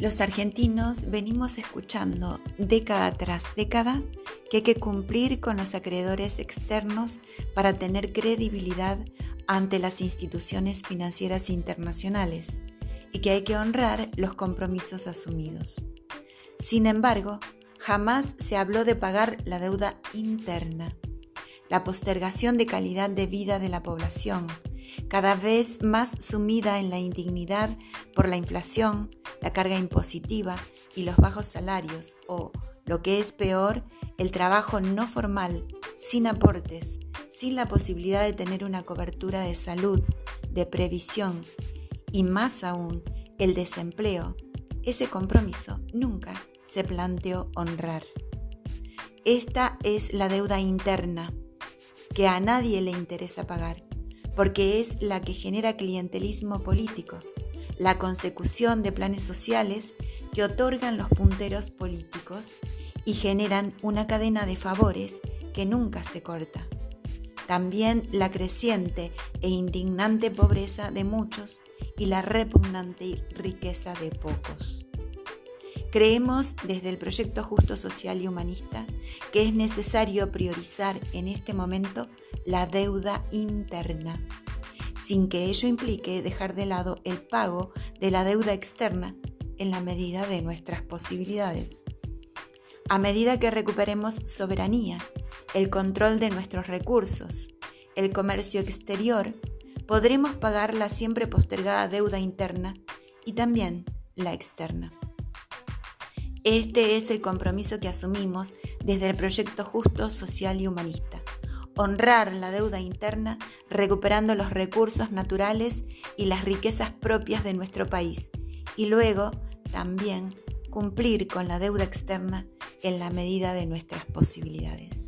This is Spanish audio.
Los argentinos venimos escuchando década tras década que hay que cumplir con los acreedores externos para tener credibilidad ante las instituciones financieras internacionales y que hay que honrar los compromisos asumidos. Sin embargo, jamás se habló de pagar la deuda interna, la postergación de calidad de vida de la población, cada vez más sumida en la indignidad por la inflación, la carga impositiva y los bajos salarios o, lo que es peor, el trabajo no formal, sin aportes, sin la posibilidad de tener una cobertura de salud, de previsión y más aún el desempleo, ese compromiso nunca se planteó honrar. Esta es la deuda interna que a nadie le interesa pagar porque es la que genera clientelismo político, la consecución de planes sociales que otorgan los punteros políticos y generan una cadena de favores que nunca se corta. También la creciente e indignante pobreza de muchos y la repugnante riqueza de pocos. Creemos desde el proyecto justo social y humanista que es necesario priorizar en este momento la deuda interna, sin que ello implique dejar de lado el pago de la deuda externa en la medida de nuestras posibilidades. A medida que recuperemos soberanía, el control de nuestros recursos, el comercio exterior, podremos pagar la siempre postergada deuda interna y también la externa. Este es el compromiso que asumimos desde el proyecto justo, social y humanista. Honrar la deuda interna recuperando los recursos naturales y las riquezas propias de nuestro país y luego también cumplir con la deuda externa en la medida de nuestras posibilidades.